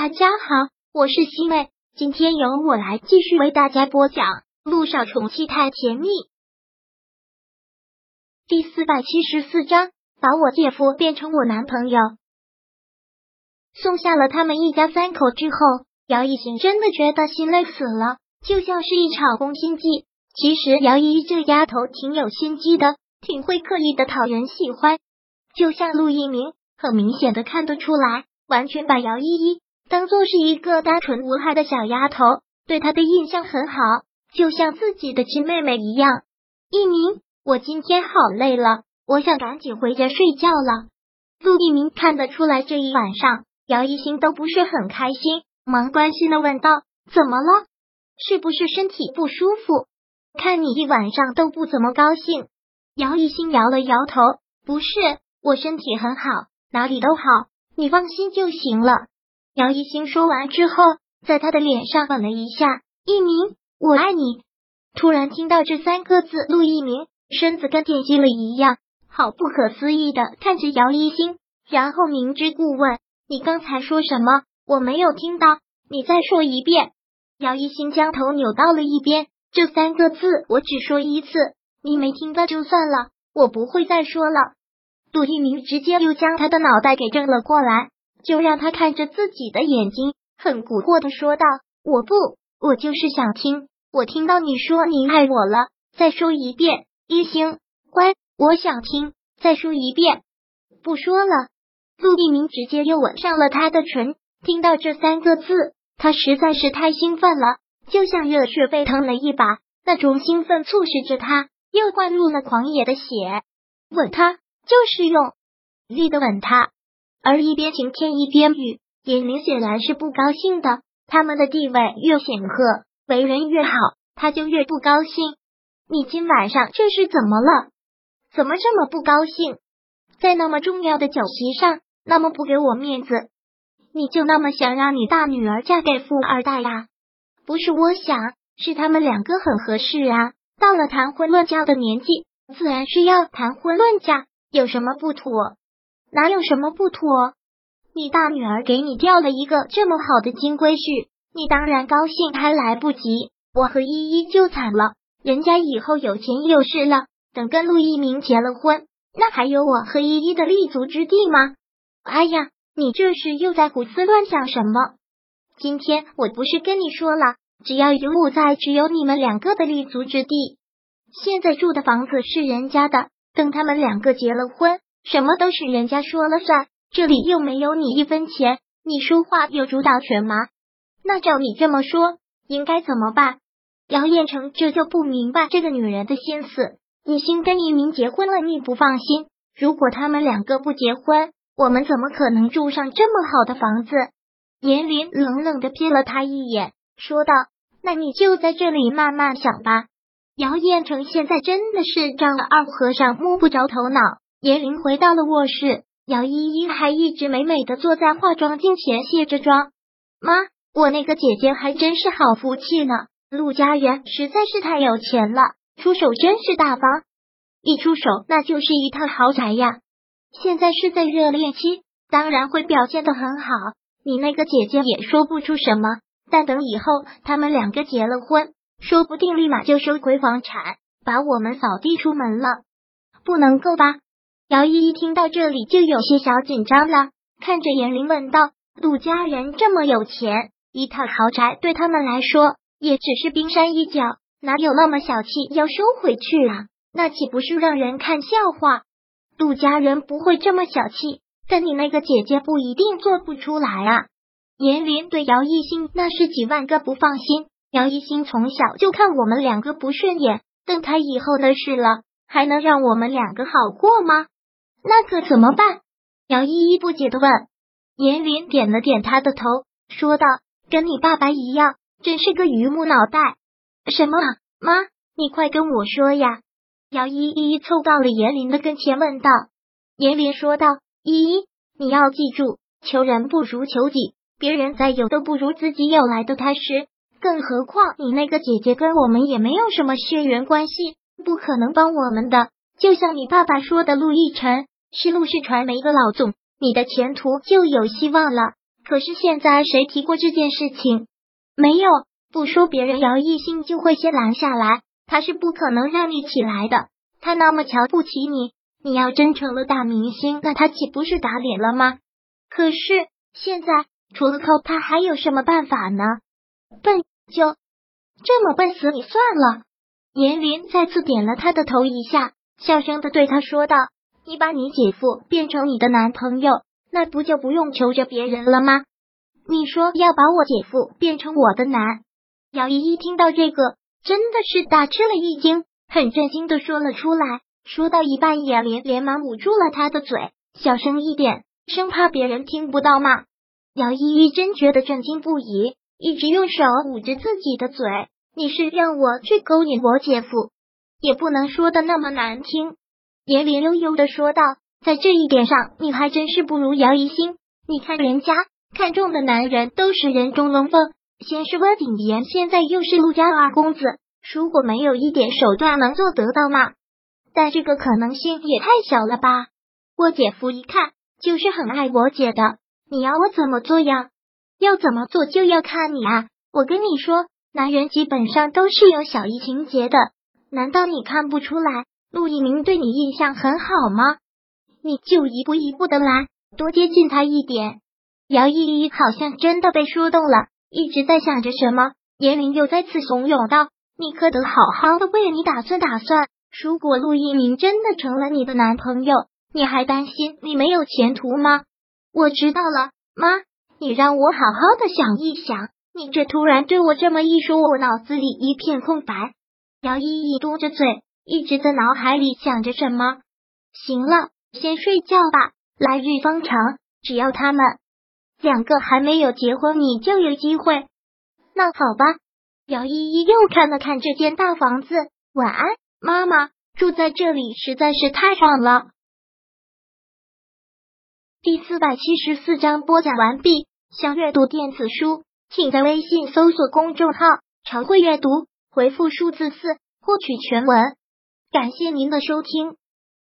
大家好，我是西妹，今天由我来继续为大家播讲《路上宠妻太甜蜜》第四百七十四章，把我姐夫变成我男朋友。送下了他们一家三口之后，姚一行真的觉得心累死了，就像是一场攻心计。其实姚依依这丫头挺有心机的，挺会刻意的讨人喜欢，就像陆一鸣，很明显的看得出来，完全把姚依依。当做是一个单纯无害的小丫头，对她的印象很好，就像自己的亲妹妹一样。一鸣，我今天好累了，我想赶紧回家睡觉了。陆一鸣看得出来，这一晚上姚一心都不是很开心，忙关心的问道：“怎么了？是不是身体不舒服？看你一晚上都不怎么高兴。”姚一心摇了摇头：“不是，我身体很好，哪里都好，你放心就行了。”姚一星说完之后，在他的脸上吻了一下。一鸣，我爱你。突然听到这三个字，陆一鸣身子跟电击了一样，好不可思议的看着姚一星，然后明知故问：“你刚才说什么？我没有听到，你再说一遍。”姚一星将头扭到了一边。这三个字我只说一次，你没听到就算了，我不会再说了。陆一鸣直接又将他的脑袋给正了过来。就让他看着自己的眼睛，很蛊惑的说道：“我不，我就是想听。我听到你说你爱我了，再说一遍。一星，乖，我想听，再说一遍。不说了。”陆一鸣直接又吻上了他的唇。听到这三个字，他实在是太兴奋了，就像热血沸腾了一把，那种兴奋促使着他又灌入了狂野的血。吻他就是用力的吻他。而一边晴天一边雨，严明显然是不高兴的。他们的地位越显赫，为人越好，他就越不高兴。你今晚上这是怎么了？怎么这么不高兴？在那么重要的酒席上，那么不给我面子？你就那么想让你大女儿嫁给富二代呀？不是我想，是他们两个很合适啊。到了谈婚论嫁的年纪，自然是要谈婚论嫁，有什么不妥？哪有什么不妥？你大女儿给你调了一个这么好的金龟婿，你当然高兴还来不及。我和依依就惨了，人家以后有钱有势了，等跟陆一鸣结了婚，那还有我和依依的立足之地吗？哎呀，你这是又在胡思乱想什么？今天我不是跟你说了，只要有我在，只有你们两个的立足之地。现在住的房子是人家的，等他们两个结了婚。什么都是人家说了算，这里又没有你一分钱，你说话有主导权吗？那照你这么说，应该怎么办？姚彦成这就不明白这个女人的心思。你心跟一鸣结婚了，你不放心。如果他们两个不结婚，我们怎么可能住上这么好的房子？严林冷冷的瞥了他一眼，说道：“那你就在这里慢慢想吧。”姚彦成现在真的是丈二和尚摸不着头脑。严玲回到了卧室，姚依依还一直美美的坐在化妆镜前卸着妆。妈，我那个姐姐还真是好福气呢，陆家人实在是太有钱了，出手真是大方，一出手那就是一套豪宅呀。现在是在热恋期，当然会表现的很好。你那个姐姐也说不出什么，但等以后他们两个结了婚，说不定立马就收回房产，把我们扫地出门了。不能够吧？姚依依听到这里就有些小紧张了，看着严玲问道：“陆家人这么有钱，一套豪宅对他们来说也只是冰山一角，哪有那么小气要收回去啊？那岂不是让人看笑话？陆家人不会这么小气，但你那个姐姐不一定做不出来啊。”严玲对姚一星那是几万个不放心。姚一星从小就看我们两个不顺眼，等他以后的事了，还能让我们两个好过吗？那可怎么办？姚依依不解的问。严林点了点他的头，说道：“跟你爸爸一样，真是个榆木脑袋。”什么？妈，你快跟我说呀！姚依依凑到了严林的跟前问道。严林说道：“依依，你要记住，求人不如求己，别人再有都不如自己有来的踏实。更何况你那个姐姐跟我们也没有什么血缘关系，不可能帮我们的。就像你爸爸说的，陆亦辰。是陆氏传媒的老总，你的前途就有希望了。可是现在谁提过这件事情？没有，不说别人，姚艺兴就会先拦下来。他是不可能让你起来的，他那么瞧不起你。你要真成了大明星，那他岂不是打脸了吗？可是现在除了靠他，还有什么办法呢？笨，就这么笨死你算了。严林再次点了他的头一下，笑声的对他说道：“你把你姐夫变成你的男朋友，那不就不用求着别人了吗？你说要把我姐夫变成我的男？”姚依依听到这个，真的是大吃了一惊，很震惊的说了出来。说到一半，严林连忙捂住了他的嘴，小声一点，生怕别人听不到嘛。姚依依真觉得震惊不已，一直用手捂着自己的嘴。你是让我去勾引我姐夫，也不能说的那么难听。严林悠悠的说道，在这一点上，你还真是不如姚一星。你看人家看中的男人都是人中龙凤，先是温景言，现在又是陆家二公子，如果没有一点手段，能做得到吗？但这个可能性也太小了吧？我姐夫一看就是很爱我姐的，你要我怎么做呀？要怎么做就要看你啊！我跟你说。男人基本上都是有小姨情节的，难道你看不出来？陆一鸣对你印象很好吗？你就一步一步的来，多接近他一点。姚依依好像真的被说动了，一直在想着什么。严林又再次怂恿道：“你可得好好的为你打算打算，如果陆一鸣真的成了你的男朋友，你还担心你没有前途吗？”我知道了，妈，你让我好好的想一想。你这突然对我这么一说，我脑子里一片空白。姚依依嘟着嘴，一直在脑海里想着什么。行了，先睡觉吧，来日方长，只要他们两个还没有结婚，你就有机会。那好吧。姚依依又看了看这间大房子，晚安，妈妈。住在这里实在是太爽了。第四百七十四章播讲完毕。想阅读电子书。请在微信搜索公众号“常会阅读”，回复数字四获取全文。感谢您的收听。